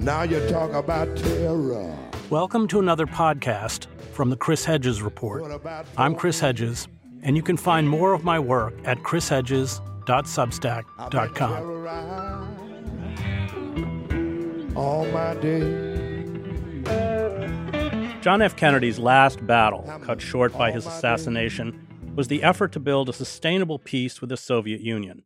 Now you talk about terror. Welcome to another podcast from the Chris Hedges Report. I'm Chris Hedges, and you can find more of my work at chrishedges.substack.com. All my days. John F. Kennedy's last battle, cut short by his assassination, was the effort to build a sustainable peace with the Soviet Union.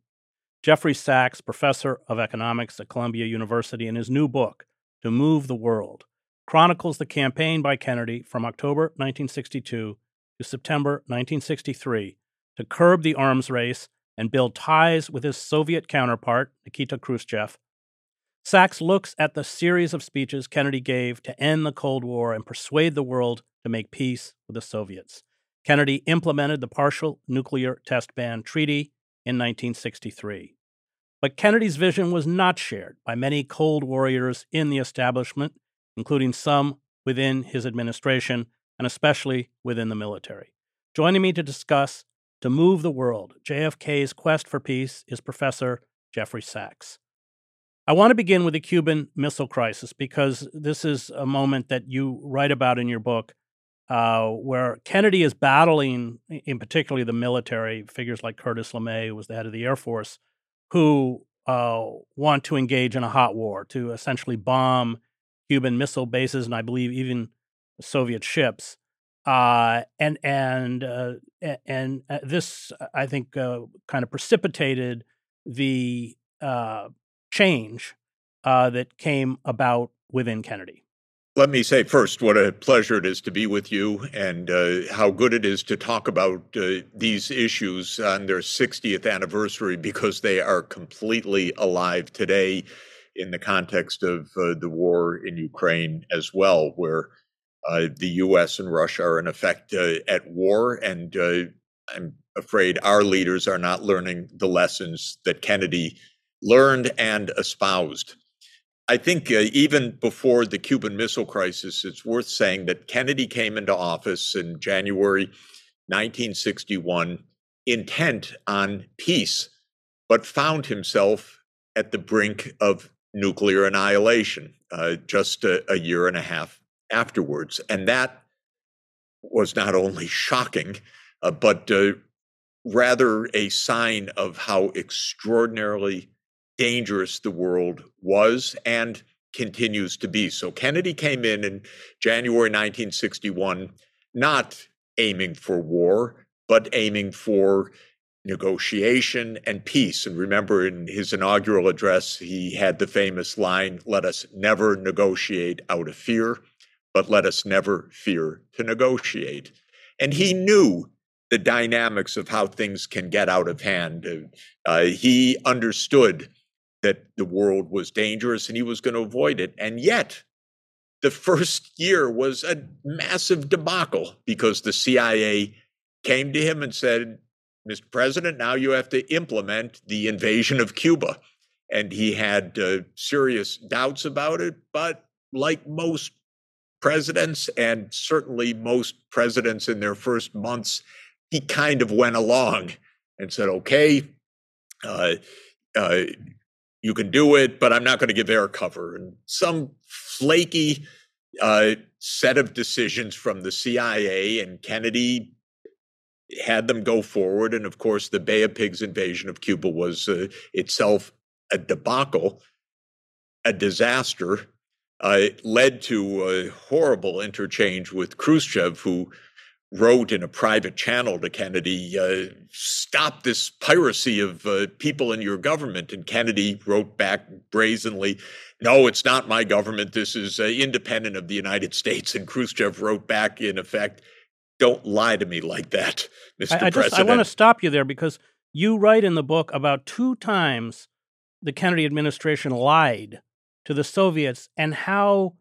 Jeffrey Sachs, professor of economics at Columbia University, in his new book, To Move the World, chronicles the campaign by Kennedy from October 1962 to September 1963 to curb the arms race and build ties with his Soviet counterpart, Nikita Khrushchev. Sachs looks at the series of speeches Kennedy gave to end the Cold War and persuade the world to make peace with the Soviets. Kennedy implemented the Partial Nuclear Test Ban Treaty in 1963. But Kennedy's vision was not shared by many Cold Warriors in the establishment, including some within his administration and especially within the military. Joining me to discuss To Move the World, JFK's Quest for Peace, is Professor Jeffrey Sachs. I want to begin with the Cuban Missile Crisis because this is a moment that you write about in your book uh, where Kennedy is battling, in particularly the military, figures like Curtis LeMay, who was the head of the Air Force, who uh, want to engage in a hot war to essentially bomb Cuban missile bases and I believe even Soviet ships. Uh, and and uh, and uh, this I think uh, kind of precipitated the change that came about within Kennedy. Let me say first what a pleasure it is to be with you and uh, how good it is to talk about uh, these issues on their 60th anniversary because they are completely alive today in the context of uh, the war in Ukraine as well, where uh, the US and Russia are in effect uh, at war. And uh, I'm afraid our leaders are not learning the lessons that Kennedy learned and espoused. I think uh, even before the Cuban Missile Crisis, it's worth saying that Kennedy came into office in January 1961 intent on peace, but found himself at the brink of nuclear annihilation uh, just a, a year and a half afterwards. And that was not only shocking, uh, but uh, rather a sign of how extraordinarily dangerous the world was and continues to be. So Kennedy came in in January 1961, not aiming for war, but aiming for negotiation and peace. And remember, in his inaugural address, he had the famous line let us never negotiate out of fear, but let us never fear to negotiate. And he knew the dynamics of how things can get out of hand. Uh, he understood that the world was dangerous and he was going to avoid it. And yet, the first year was a massive debacle because the CIA came to him and said, Mr. President, now you have to implement the invasion of Cuba. And he had uh, serious doubts about it, but like most presidents, and certainly most presidents in their first months, he kind of went along and said, okay, uh, uh, you can do it, but I'm not going to give air cover. And some flaky uh, set of decisions from the CIA and Kennedy had them go forward. And of course, the Bay of Pigs invasion of Cuba was uh, itself a debacle, a disaster. Uh, it led to a horrible interchange with Khrushchev, who wrote in a private channel to Kennedy, uh, stop this piracy of uh, people in your government. And Kennedy wrote back brazenly, no, it's not my government. This is uh, independent of the United States. And Khrushchev wrote back, in effect, don't lie to me like that, Mr. I, I President. Just, I want to stop you there because you write in the book about two times the Kennedy administration lied to the Soviets and how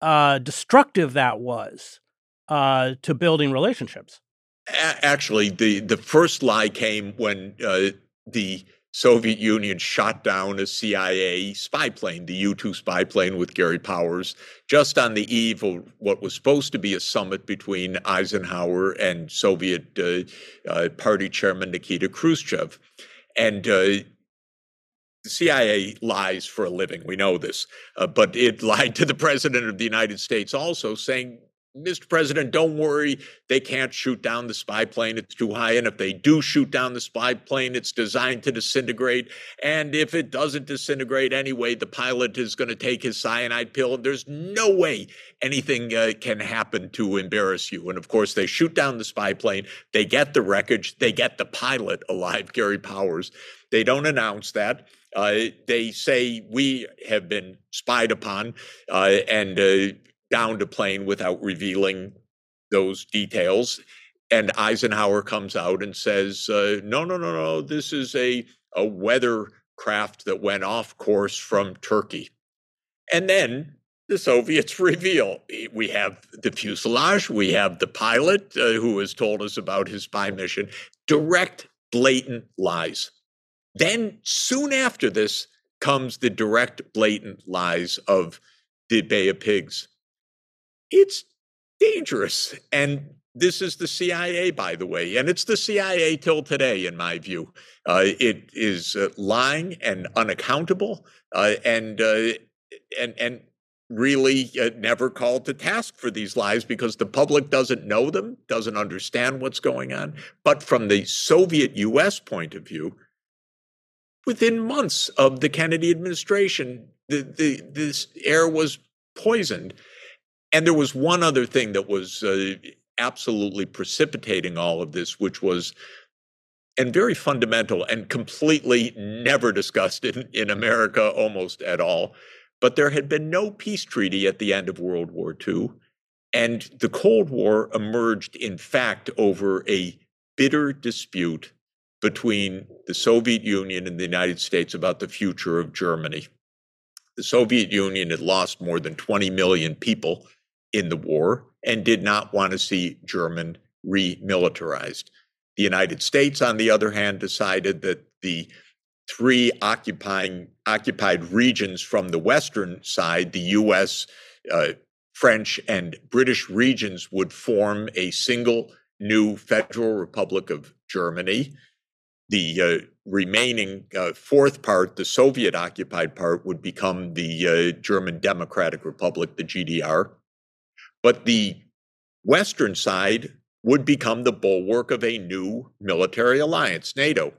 uh, destructive that was uh, to building relationships. Actually, the the first lie came when uh, the Soviet Union shot down a CIA spy plane, the U 2 spy plane with Gary Powers, just on the eve of what was supposed to be a summit between Eisenhower and Soviet uh, uh, Party Chairman Nikita Khrushchev. And uh, the CIA lies for a living. We know this. Uh, but it lied to the president of the United States also, saying Mr. President, don't worry. They can't shoot down the spy plane. It's too high. And if they do shoot down the spy plane, it's designed to disintegrate. And if it doesn't disintegrate anyway, the pilot is going to take his cyanide pill. There's no way anything uh, can happen to embarrass you. And of course, they shoot down the spy plane. They get the wreckage. They get the pilot alive, Gary Powers. They don't announce that. Uh, they say we have been spied upon uh, and uh, to plane without revealing those details. And Eisenhower comes out and says, uh, no, no, no, no, this is a, a weather craft that went off course from Turkey. And then the Soviets reveal we have the fuselage, we have the pilot uh, who has told us about his spy mission, direct, blatant lies. Then, soon after this, comes the direct, blatant lies of the Bay of Pigs it's dangerous. And this is the CIA, by the way, and it's the CIA till today, in my view. Uh, it is uh, lying and unaccountable, uh, and uh, and and really uh, never called to task for these lies because the public doesn't know them, doesn't understand what's going on. But from the Soviet U.S. point of view, within months of the Kennedy administration, the, the this air was poisoned and there was one other thing that was uh, absolutely precipitating all of this, which was, and very fundamental and completely never discussed in, in America almost at all. But there had been no peace treaty at the end of World War II. And the Cold War emerged, in fact, over a bitter dispute between the Soviet Union and the United States about the future of Germany. The Soviet Union had lost more than 20 million people in the war and did not want to see German remilitarized. The United States, on the other hand, decided that the three occupying occupied regions from the western side, the U.S., uh, French, and British regions, would form a single new Federal Republic of Germany. The uh, remaining uh, fourth part, the Soviet occupied part, would become the uh, German Democratic Republic, the GDR. But the Western side would become the bulwark of a new military alliance, NATO,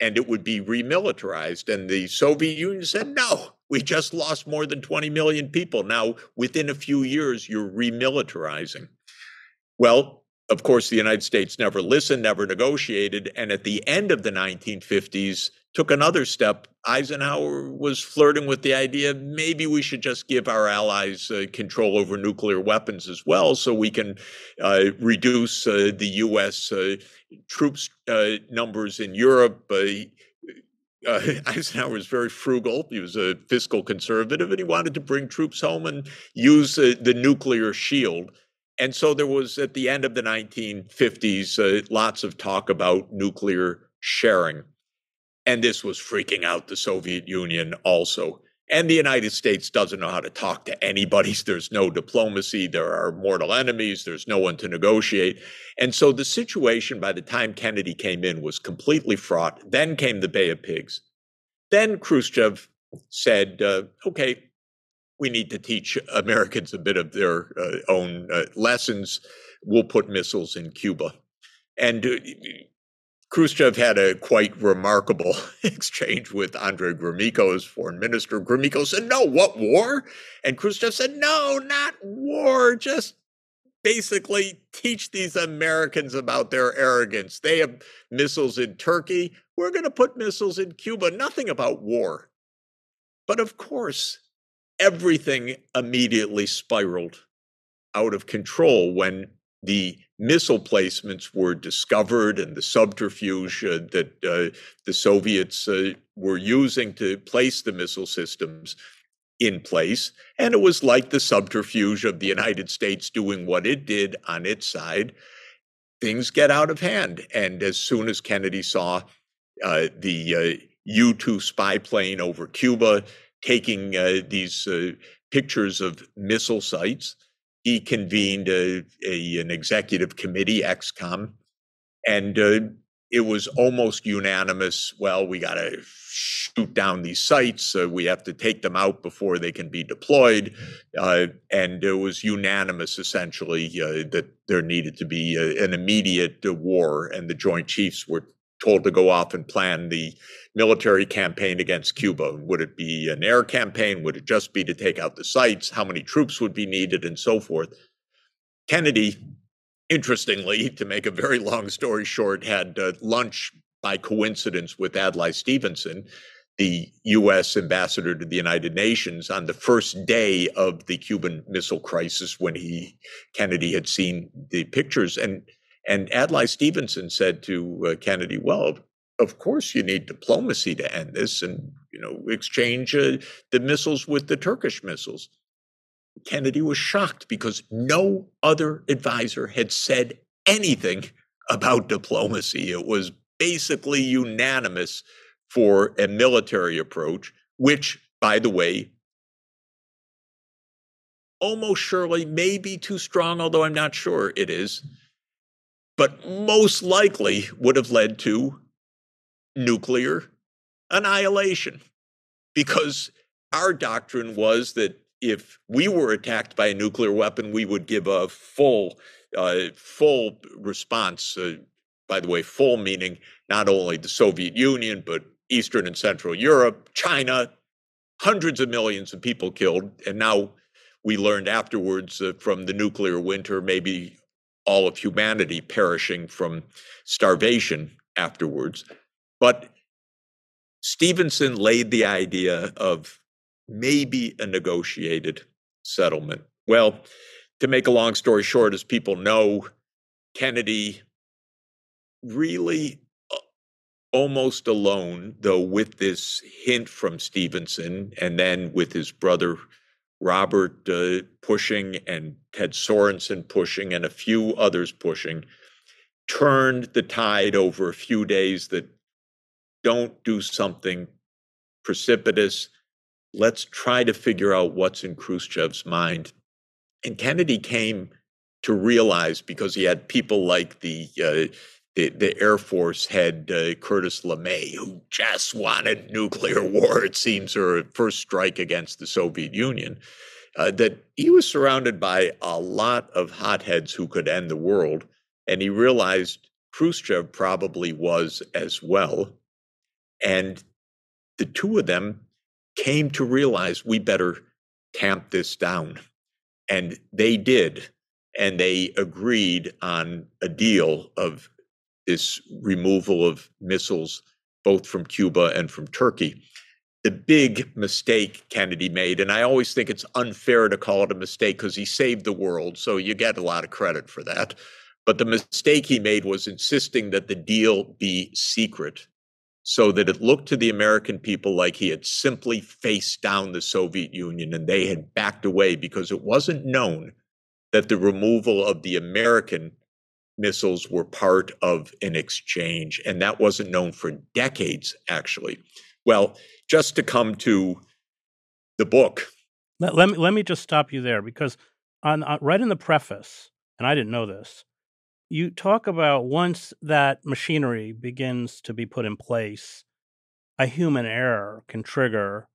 and it would be remilitarized. And the Soviet Union said, no, we just lost more than 20 million people. Now, within a few years, you're remilitarizing. Well, of course, the United States never listened, never negotiated. And at the end of the 1950s, took another step. Eisenhower was flirting with the idea maybe we should just give our allies uh, control over nuclear weapons as well so we can uh, reduce uh, the U.S. Uh, troops uh, numbers in Europe. Uh, Eisenhower was very frugal. He was a fiscal conservative, and he wanted to bring troops home and use the nuclear shield. And so there was, at the end of the 1950s, lots of talk about nuclear sharing. And this was freaking out the Soviet Union also. And the United States doesn't know how to talk to anybody. There's no diplomacy. There are mortal enemies. There's no one to negotiate. And so the situation by the time Kennedy came in was completely fraught. Then came the Bay of Pigs. Then Khrushchev said, uh, okay, we need to teach Americans a bit of their uh, own uh, lessons. We'll put missiles in Cuba. And uh, Khrushchev had a quite remarkable exchange with Andrei Gromyko, his foreign minister. Gromyko said, No, what war? And Khrushchev said, No, not war, just basically teach these Americans about their arrogance. They have missiles in Turkey. We're going to put missiles in Cuba. Nothing about war. But of course, everything immediately spiraled out of control when the missile placements were discovered and the subterfuge uh, that uh, the Soviets uh, were using to place the missile systems in place. And it was like the subterfuge of the United States doing what it did on its side. Things get out of hand. And as soon as Kennedy saw uh, the U 2 spy plane over Cuba taking uh, these uh, pictures of missile sites, he convened a, a, an executive committee, ExComm, and uh, it was almost unanimous. Well, we got to shoot down these sites. Uh, we have to take them out before they can be deployed. Uh, and it was unanimous, essentially, uh, that there needed to be a, an immediate uh, war. And the Joint Chiefs were told to go off and plan the military campaign against Cuba. Would it be an air campaign? Would it just be to take out the sites? How many troops would be needed, and so forth? Kennedy interestingly, to make a very long story short, had uh, lunch by coincidence with Adlai Stevenson, the U.S. ambassador to the United Nations, on the first day of the Cuban Missile Crisis, when he Kennedy had seen the pictures, and and Adlai Stevenson said to uh, Kennedy, "Well, of course you need diplomacy to end this, and you know exchange uh, the missiles with the Turkish missiles." Kennedy was shocked because no other advisor had said anything about diplomacy. It was basically unanimous for a military approach, which, by the way, almost surely may be too strong, although I'm not sure it is, but most likely would have led to nuclear annihilation. Because our doctrine was that if we were attacked by a nuclear weapon, we would give a full, uh, full response. Uh, by the way, full meaning not only the Soviet Union, but Eastern and Central Europe, China, hundreds of millions of people killed. And now we learned afterwards uh, from the nuclear winter, maybe all of humanity perishing from starvation afterwards. But Stevenson laid the idea of maybe a negotiated settlement. Well, to make a long story short, as people know, Kennedy really uh, almost alone, though with this hint from Stevenson and then with his brother Robert uh, pushing and Ted Sorensen pushing and a few others pushing, turned the tide over a few days that don't do something precipitous let's try to figure out what's in Khrushchev's mind. And Kennedy came to realize because he had people like the uh, the, the, Air Force head uh, Curtis LeMay, who just wanted nuclear war, it seems, or first strike against the Soviet Union, uh, that he was surrounded by a lot of hotheads who could end the world. And he realized Khrushchev probably was as well. And the two of them came to realize we better tamp this down. And they did. And they agreed on a deal of this removal of missiles, both from Cuba and from Turkey. The big mistake Kennedy made, and I always think it's unfair to call it a mistake because he saved the world, so you get a lot of credit for that. But the mistake he made was insisting that the deal be secret so that it looked to the American people like he had simply faced down the Soviet Union and they had backed away because it wasn't known that the removal of the American missiles were part of an exchange. And that wasn't known for decades, actually. Well, just to come to the book. Let, let me, let me just stop you there because on, uh, right in the preface, and I didn't know this, you talk about once that machinery begins to be put in place, a human error can trigger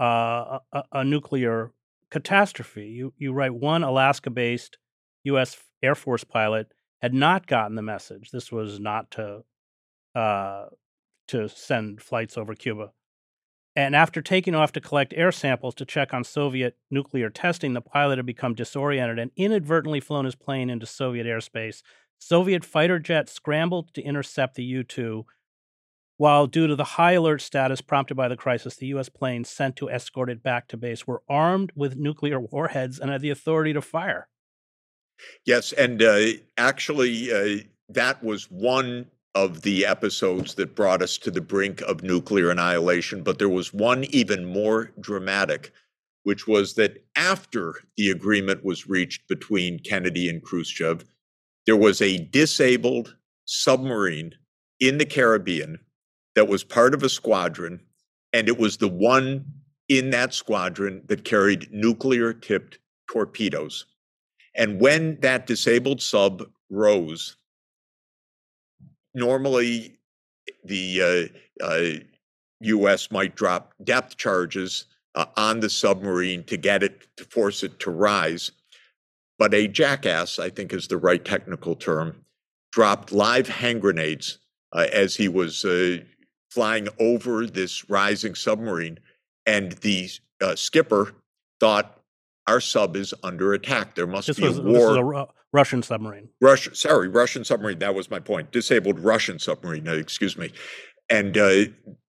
uh, a, a, nuclear catastrophe. You you write one Alaska-based U.S. Air Force pilot had not gotten the message. This was not to uh, to send flights over Cuba. And after taking off to collect air samples to check on Soviet nuclear testing, the pilot had become disoriented and inadvertently flown his plane into Soviet airspace. Soviet fighter jets scrambled to intercept the U 2, while due to the high alert status prompted by the crisis, the U.S. planes sent to escort it back to base were armed with nuclear warheads and had the authority to fire. Yes, and uh, actually, uh, that was one of the episodes that brought us to the brink of nuclear annihilation. But there was one even more dramatic, which was that after the agreement was reached between Kennedy and Khrushchev, there was a disabled submarine in the Caribbean that was part of a squadron, and it was the one in that squadron that carried nuclear tipped torpedoes. And when that disabled sub rose, normally, the uh, uh, U.S. might drop depth charges uh, on the submarine to get it to force it to rise. But a jackass, I think is the right technical term, dropped live hand grenades uh, as he was uh, flying over this rising submarine. And the uh, skipper thought our sub is under attack. There must This be was, a war. Russian submarine. Russian, sorry, Russian submarine. That was my point. Disabled Russian submarine. uh, excuse me. And uh,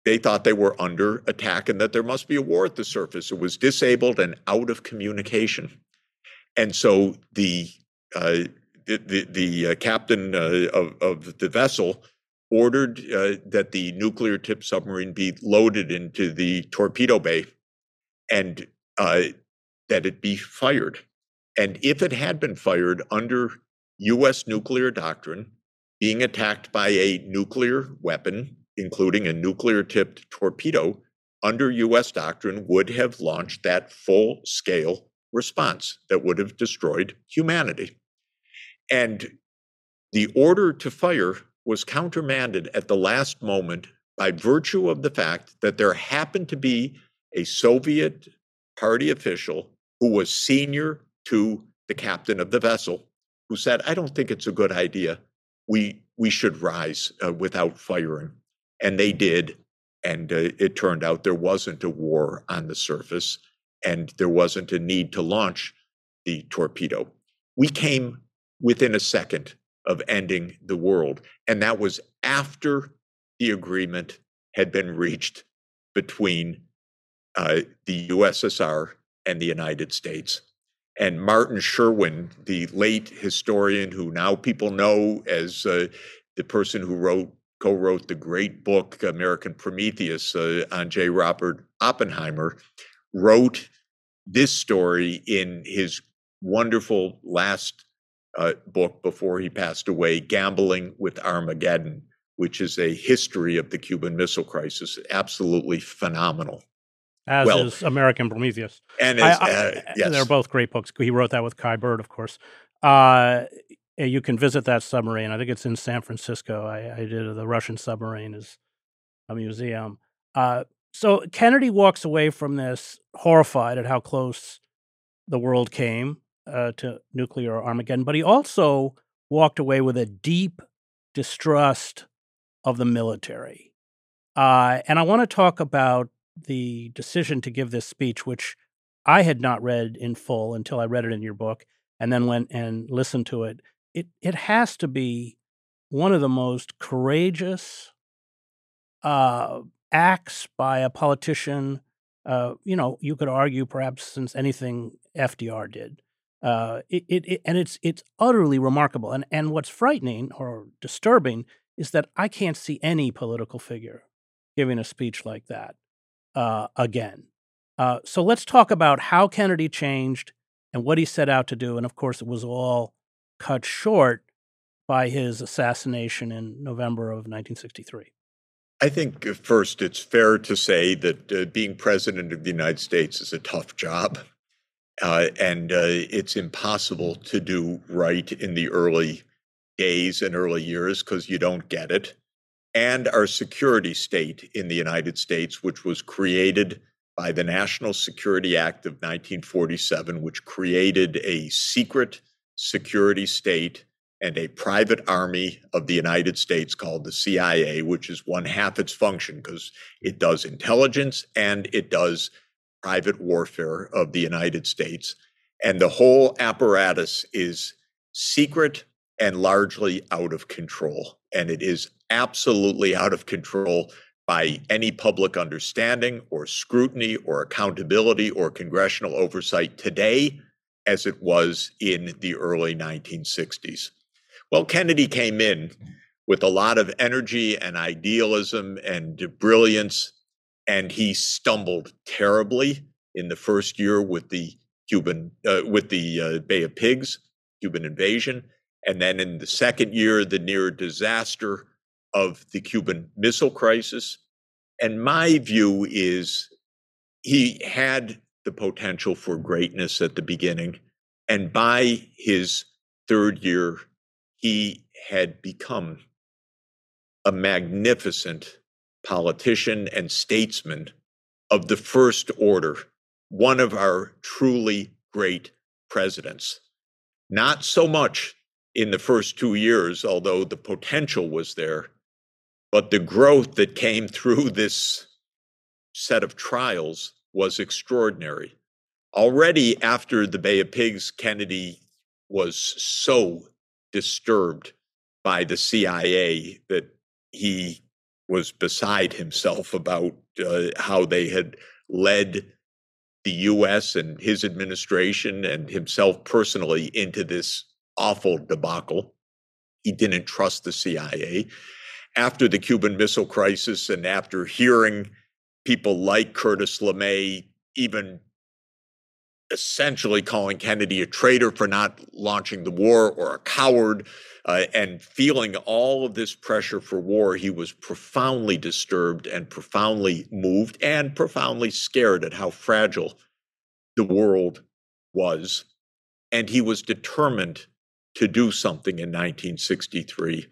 they thought they were under attack and that there must be a war at the surface. It was disabled and out of communication. And so the uh, the the, the uh, captain uh, of of the vessel ordered uh, that the nuclear tipped submarine be loaded into the torpedo bay, and that it be fired. And if it had been fired under U.S. nuclear doctrine, being attacked by a nuclear weapon, including a nuclear tipped torpedo, under U.S. doctrine would have launched that full scale response that would have destroyed humanity. And the order to fire was countermanded at the last moment by virtue of the fact that there happened to be a Soviet party official who was senior to the captain of the vessel who said, I don't think it's a good idea. We, we should rise uh, without firing. And they did. And uh, it turned out there wasn't a war on the surface and there wasn't a need to launch the torpedo. We came within a second of ending the world. And that was after the agreement had been reached between uh, the USSR and the United States. And Martin Sherwin, the late historian who now people know as uh, the person who wrote co-wrote the great book American Prometheus uh, on J. Robert Oppenheimer, wrote this story in his wonderful last uh, book before he passed away, Gambling with Armageddon, which is a history of the Cuban Missile Crisis. Absolutely phenomenal. As Well- is American Prometheus. And I- I- uh, yes, They're both great books. He wrote that with Kai Bird, of course. Uh, you can visit that submarine. I think it's in San Francisco. I, I did the Russian submarine is a museum. Uh, so Kennedy walks away from this horrified at how close the world came uh, to nuclear Armageddon, but he also walked away with a deep distrust of the military. Uh, and I want to talk about the decision to give this speech, which I had not read in full until I read it in your book and then went and listened to it. It it has to be one of the most courageous uh, acts by a politician. Uh, you know, you could argue perhaps since anything FDR did. Uh, it, it, it and it's it's utterly remarkable. And and what's frightening or disturbing is that I can't see any political figure giving a speech like that uh, again. Uh, so let's talk about how Kennedy changed and what he set out to do. And of course, it was all cut short by his assassination in November of 1963. I think uh, first it's fair to say that uh, being president of the United States is a tough job. Uh, and uh, it's impossible to do right in the early days and early years because you don't get it. And our security state in the United States, which was created by the National Security Act of 1947, which created a secret security state and a private army of the United States called the CIA, which is one half its function because it does intelligence and it does private warfare of the United States. And the whole apparatus is secret and largely out of control. And it is absolutely out of control by any public understanding or scrutiny or accountability or congressional oversight today as it was in the early 1960s. Well, Kennedy came in with a lot of energy and idealism and brilliance, and he stumbled terribly in the first year with the Cuban, uh, with the uh, Bay of Pigs, Cuban invasion, and then in the second year, the near disaster of the Cuban Missile Crisis. And my view is he had the potential for greatness at the beginning, and by his third year, he had become a magnificent politician and statesman of the first order, one of our truly great presidents. Not so much in the first two years, although the potential was there, but the growth that came through this set of trials was extraordinary. Already after the Bay of Pigs, Kennedy was so disturbed by the CIA that he was beside himself about uh, how they had led the US and his administration and himself personally into this awful debacle. He didn't trust the CIA. After the Cuban Missile Crisis and after hearing people like Curtis LeMay even essentially calling Kennedy a traitor for not launching the war or a coward, uh, and feeling all of this pressure for war, he was profoundly disturbed and profoundly moved and profoundly scared at how fragile the world was. And he was determined to do something in 1963.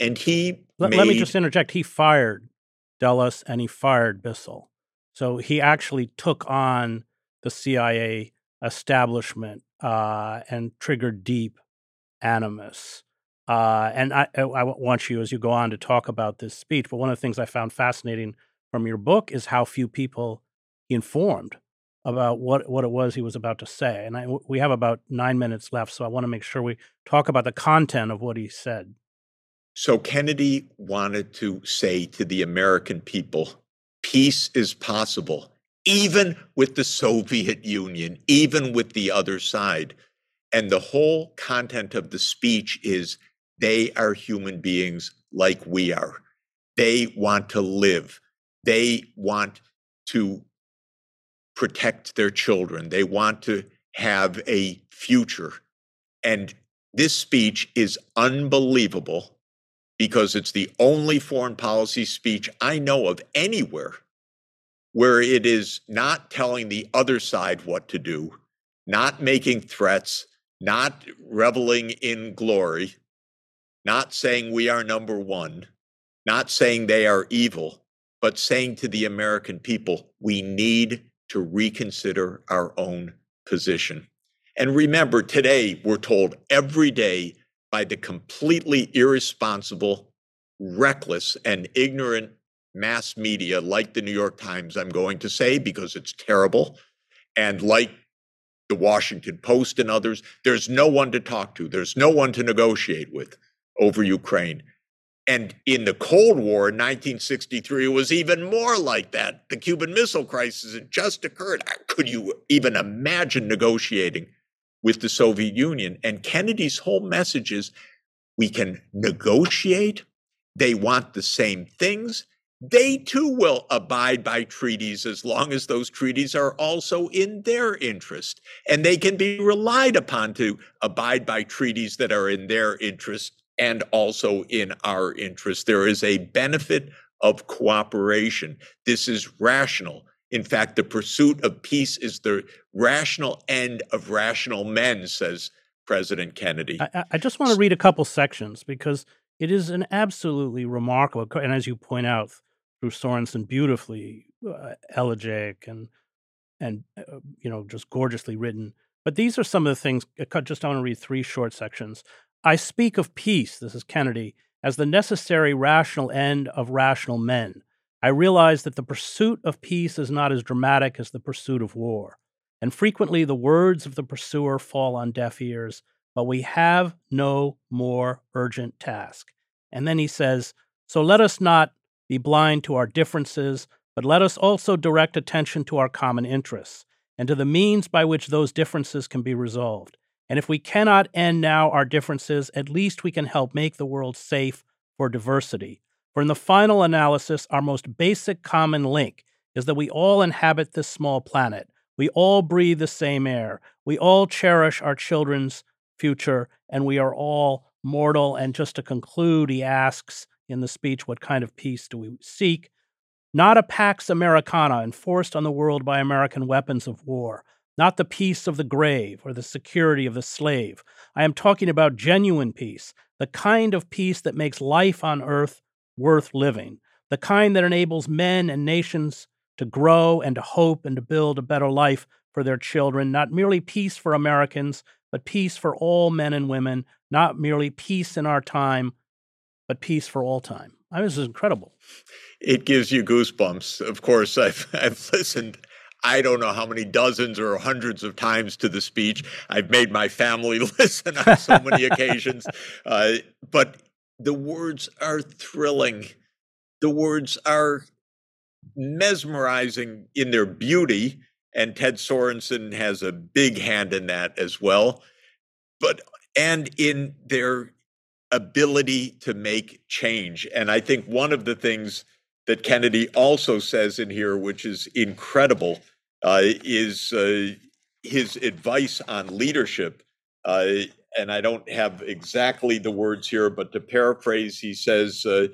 And he let, made, let me just interject. He fired Dulles and he fired Bissell. So he actually took on the CIA establishment uh, and triggered deep animus. Uh, and I, I want you, as you go on, to talk about this speech. But one of the things I found fascinating from your book is how few people he informed about what, what it was he was about to say. And I, we have about nine minutes left, so I want to make sure we talk about the content of what he said. So Kennedy wanted to say to the American people, peace is possible even with the Soviet Union, even with the other side. And the whole content of the speech is they are human beings like we are. They want to live. They want to protect their children. They want to have a future. And this speech is unbelievable because it's the only foreign policy speech I know of anywhere where it is not telling the other side what to do, not making threats, not reveling in glory, not saying we are number one, not saying they are evil, but saying to the American people, we need to reconsider our own position. And remember, today we're told every day by the completely irresponsible, reckless, and ignorant mass media like the New York Times, I'm going to say, because it's terrible, and like the Washington Post and others, there's no one to talk to, there's no one to negotiate with over Ukraine. And in the Cold War in 1963, it was even more like that. The Cuban Missile Crisis had just occurred. Could you even imagine negotiating with the Soviet Union? And Kennedy's whole message is we can negotiate. They want the same things they too will abide by treaties as long as those treaties are also in their interest. And they can be relied upon to abide by treaties that are in their interest and also in our interest. There is a benefit of cooperation. This is rational. In fact, the pursuit of peace is the rational end of rational men, says President Kennedy. I, I just want to read a couple sections because it is an absolutely remarkable, and as you point out, through Sorensen beautifully uh, elegiac and and uh, you know just gorgeously written. But these are some of the things. Uh, just I want to read three short sections. I speak of peace. This is Kennedy as the necessary rational end of rational men. I realize that the pursuit of peace is not as dramatic as the pursuit of war, and frequently the words of the pursuer fall on deaf ears. But we have no more urgent task. And then he says, So let us not be blind to our differences, but let us also direct attention to our common interests and to the means by which those differences can be resolved. And if we cannot end now our differences, at least we can help make the world safe for diversity. For in the final analysis, our most basic common link is that we all inhabit this small planet. We all breathe the same air. We all cherish our children's future, and we are all mortal. And just to conclude, he asks, in the speech, What kind of peace do we seek? Not a Pax Americana enforced on the world by American weapons of war, not the peace of the grave or the security of the slave. I am talking about genuine peace, the kind of peace that makes life on earth worth living, the kind that enables men and nations to grow and to hope and to build a better life for their children, not merely peace for Americans, but peace for all men and women, not merely peace in our time, but peace for all time. I mean, this is incredible. It gives you goosebumps. Of course, I've, I've listened I don't know how many dozens or hundreds of times to the speech. I've made my family listen on so many occasions. Uh, but the words are thrilling. The words are mesmerizing in their beauty. And Ted Sorensen has a big hand in that as well. But, and in their ability to make change. And I think one of the things that Kennedy also says in here, which is incredible, uh, is uh, his advice on leadership. Uh, and I don't have exactly the words here, but to paraphrase, he says, uh,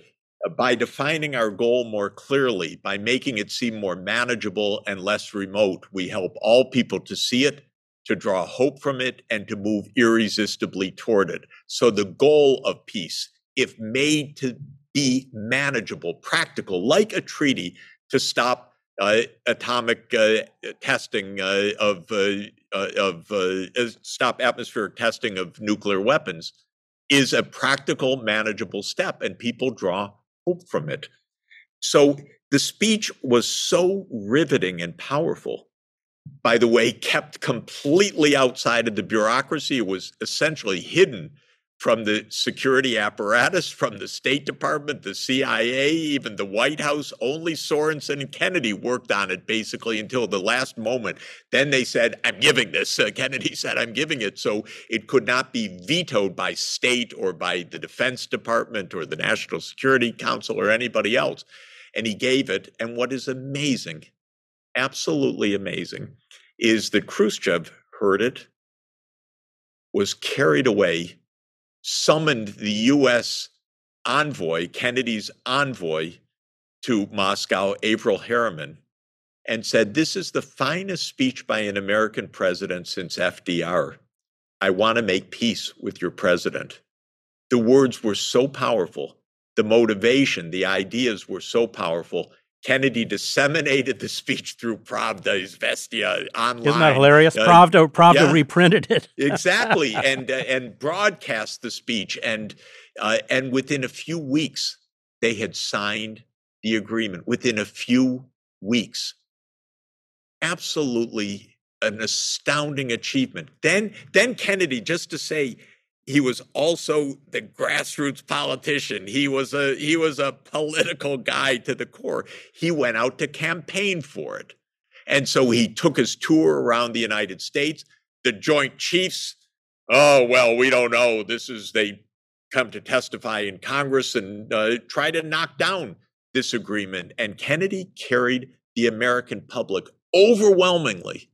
by defining our goal more clearly, by making it seem more manageable and less remote, we help all people to see it, to draw hope from it, and to move irresistibly toward it. So the goal of peace, if made to be manageable, practical, like a treaty to stop uh, atomic uh, testing uh, of uh, uh, of uh, stop atmospheric testing of nuclear weapons is a practical, manageable step, and people draw hope from it. So the speech was so riveting and powerful. By the way, kept completely outside of the bureaucracy. It was essentially hidden from the security apparatus, from the State Department, the CIA, even the White House. Only Sorensen and Kennedy worked on it basically until the last moment. Then they said, I'm giving this. Uh, Kennedy said, I'm giving it. So it could not be vetoed by state or by the Defense Department or the National Security Council or anybody else. And he gave it. And what is amazing, absolutely amazing, is that Khrushchev heard it, was carried away summoned the U.S. envoy, Kennedy's envoy, to Moscow, Averell Harriman, and said, This is the finest speech by an American president since FDR. I want to make peace with your president. The words were so powerful. The motivation, the ideas were so powerful. Kennedy disseminated the speech through Pravda, Izvestia, online. Isn't that hilarious? Uh, Pravda, Pravda yeah, reprinted it. exactly, and uh, and broadcast the speech, and uh, and within a few weeks they had signed the agreement. Within a few weeks, absolutely an astounding achievement. Then then Kennedy, just to say he was also the grassroots politician. He was a he was a political guy to the core. He went out to campaign for it. And so he took his tour around the United States. The Joint Chiefs, oh well, we don't know. This is they come to testify in Congress and uh, try to knock down this agreement. And Kennedy carried the American public overwhelmingly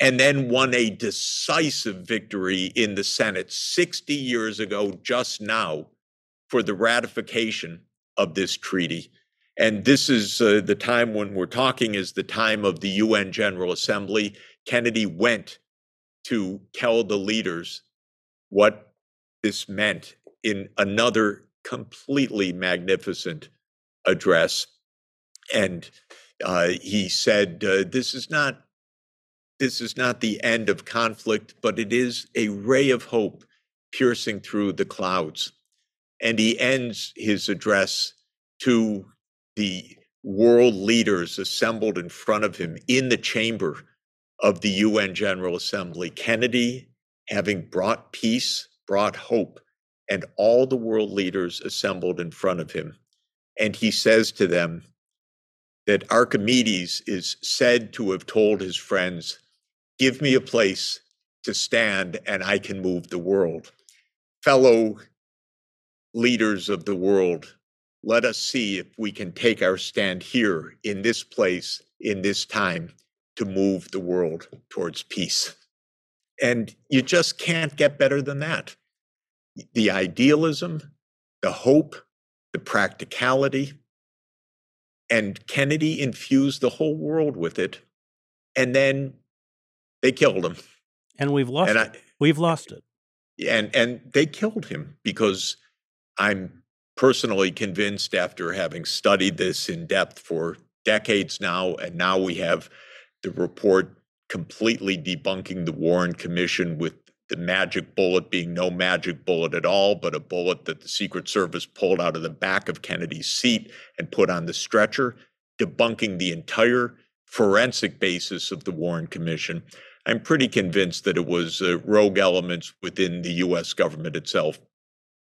and then won a decisive victory in the Senate 60 years ago, just now, for the ratification of this treaty. And this is uh, the time when we're talking is the time of the UN General Assembly. Kennedy went to tell the leaders what this meant in another completely magnificent address. And uh, he said, uh, This is not this is not the end of conflict, but it is a ray of hope piercing through the clouds. And he ends his address to the world leaders assembled in front of him in the chamber of the UN General Assembly. Kennedy, having brought peace, brought hope, and all the world leaders assembled in front of him. And he says to them that Archimedes is said to have told his friends, Give me a place to stand and I can move the world. Fellow leaders of the world, let us see if we can take our stand here in this place, in this time, to move the world towards peace. And you just can't get better than that. The idealism, the hope, the practicality, and Kennedy infused the whole world with it. And then they killed him. And we've lost and it. We've lost it. And and they killed him because I'm personally convinced after having studied this in depth for decades now, and now we have the report completely debunking the Warren Commission with the magic bullet being no magic bullet at all, but a bullet that the Secret Service pulled out of the back of Kennedy's seat and put on the stretcher, debunking the entire forensic basis of the Warren Commission. I'm pretty convinced that it was uh, rogue elements within the U.S. government itself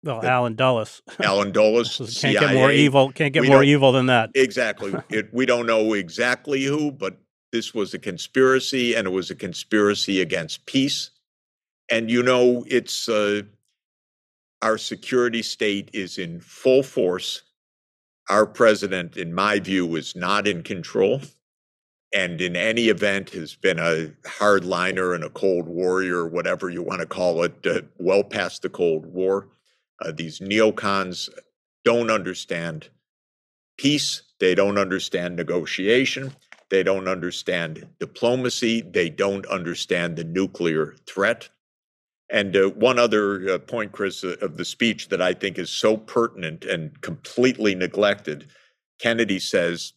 well, Allen Dulles. Allen Dulles. can't CIA. get more evil. Can't get We more evil than that. Exactly. It, we don't know exactly who, but this was a conspiracy, and it was a conspiracy against peace. And you know, it's uh, our security state is in full force. Our president, in my view, is not in control. And in any event, has been a hardliner and a cold warrior, whatever you want to call it, uh, well past the Cold War. Uh, these neocons don't understand peace. They don't understand negotiation. They don't understand diplomacy. They don't understand the nuclear threat. And uh, one other uh, point, Chris, uh, of the speech that I think is so pertinent and completely neglected Kennedy says,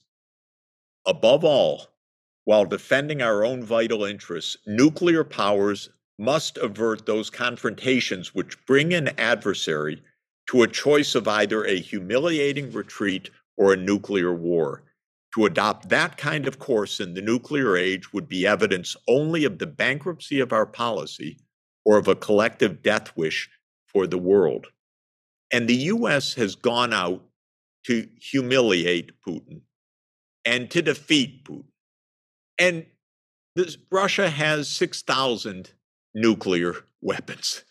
above all, while defending our own vital interests, nuclear powers must avert those confrontations which bring an adversary to a choice of either a humiliating retreat or a nuclear war. To adopt that kind of course in the nuclear age would be evidence only of the bankruptcy of our policy or of a collective death wish for the world. And the US has gone out to humiliate Putin and to defeat Putin. And this, Russia has 6,000 nuclear weapons.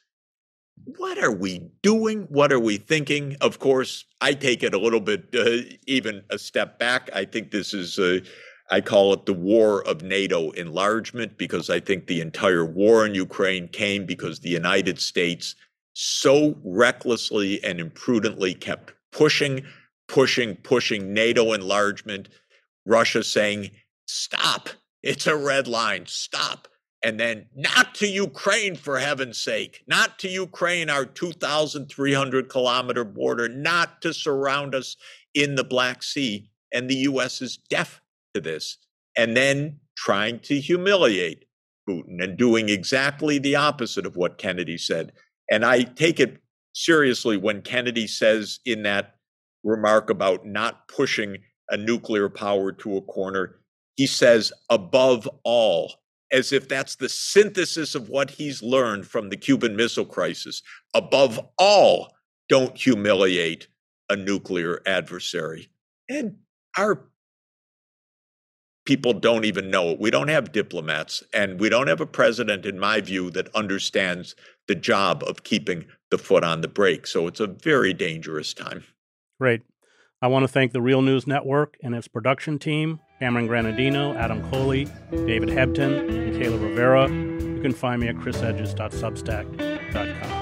What are we doing? What are we thinking? Of course, I take it a little bit, uh, even a step back. I think this is, uh, I call it the war of NATO enlargement because I think the entire war in Ukraine came because the United States so recklessly and imprudently kept pushing, pushing, pushing NATO enlargement. Russia saying, stop, it's a red line, stop. And then, not to Ukraine, for heaven's sake, not to Ukraine, our 2,300 kilometer border, not to surround us in the Black Sea. And the US is deaf to this. And then trying to humiliate Putin and doing exactly the opposite of what Kennedy said. And I take it seriously when Kennedy says in that remark about not pushing a nuclear power to a corner, he says, above all, as if that's the synthesis of what he's learned from the Cuban Missile Crisis. Above all, don't humiliate a nuclear adversary. And our people don't even know it. We don't have diplomats, and we don't have a president, in my view, that understands the job of keeping the foot on the brake. So it's a very dangerous time. Great. I want to thank the Real News Network and its production team Cameron Granadino, Adam Coley, David Hebden, and Kayla Rivera. You can find me at chrishedges.substack.com.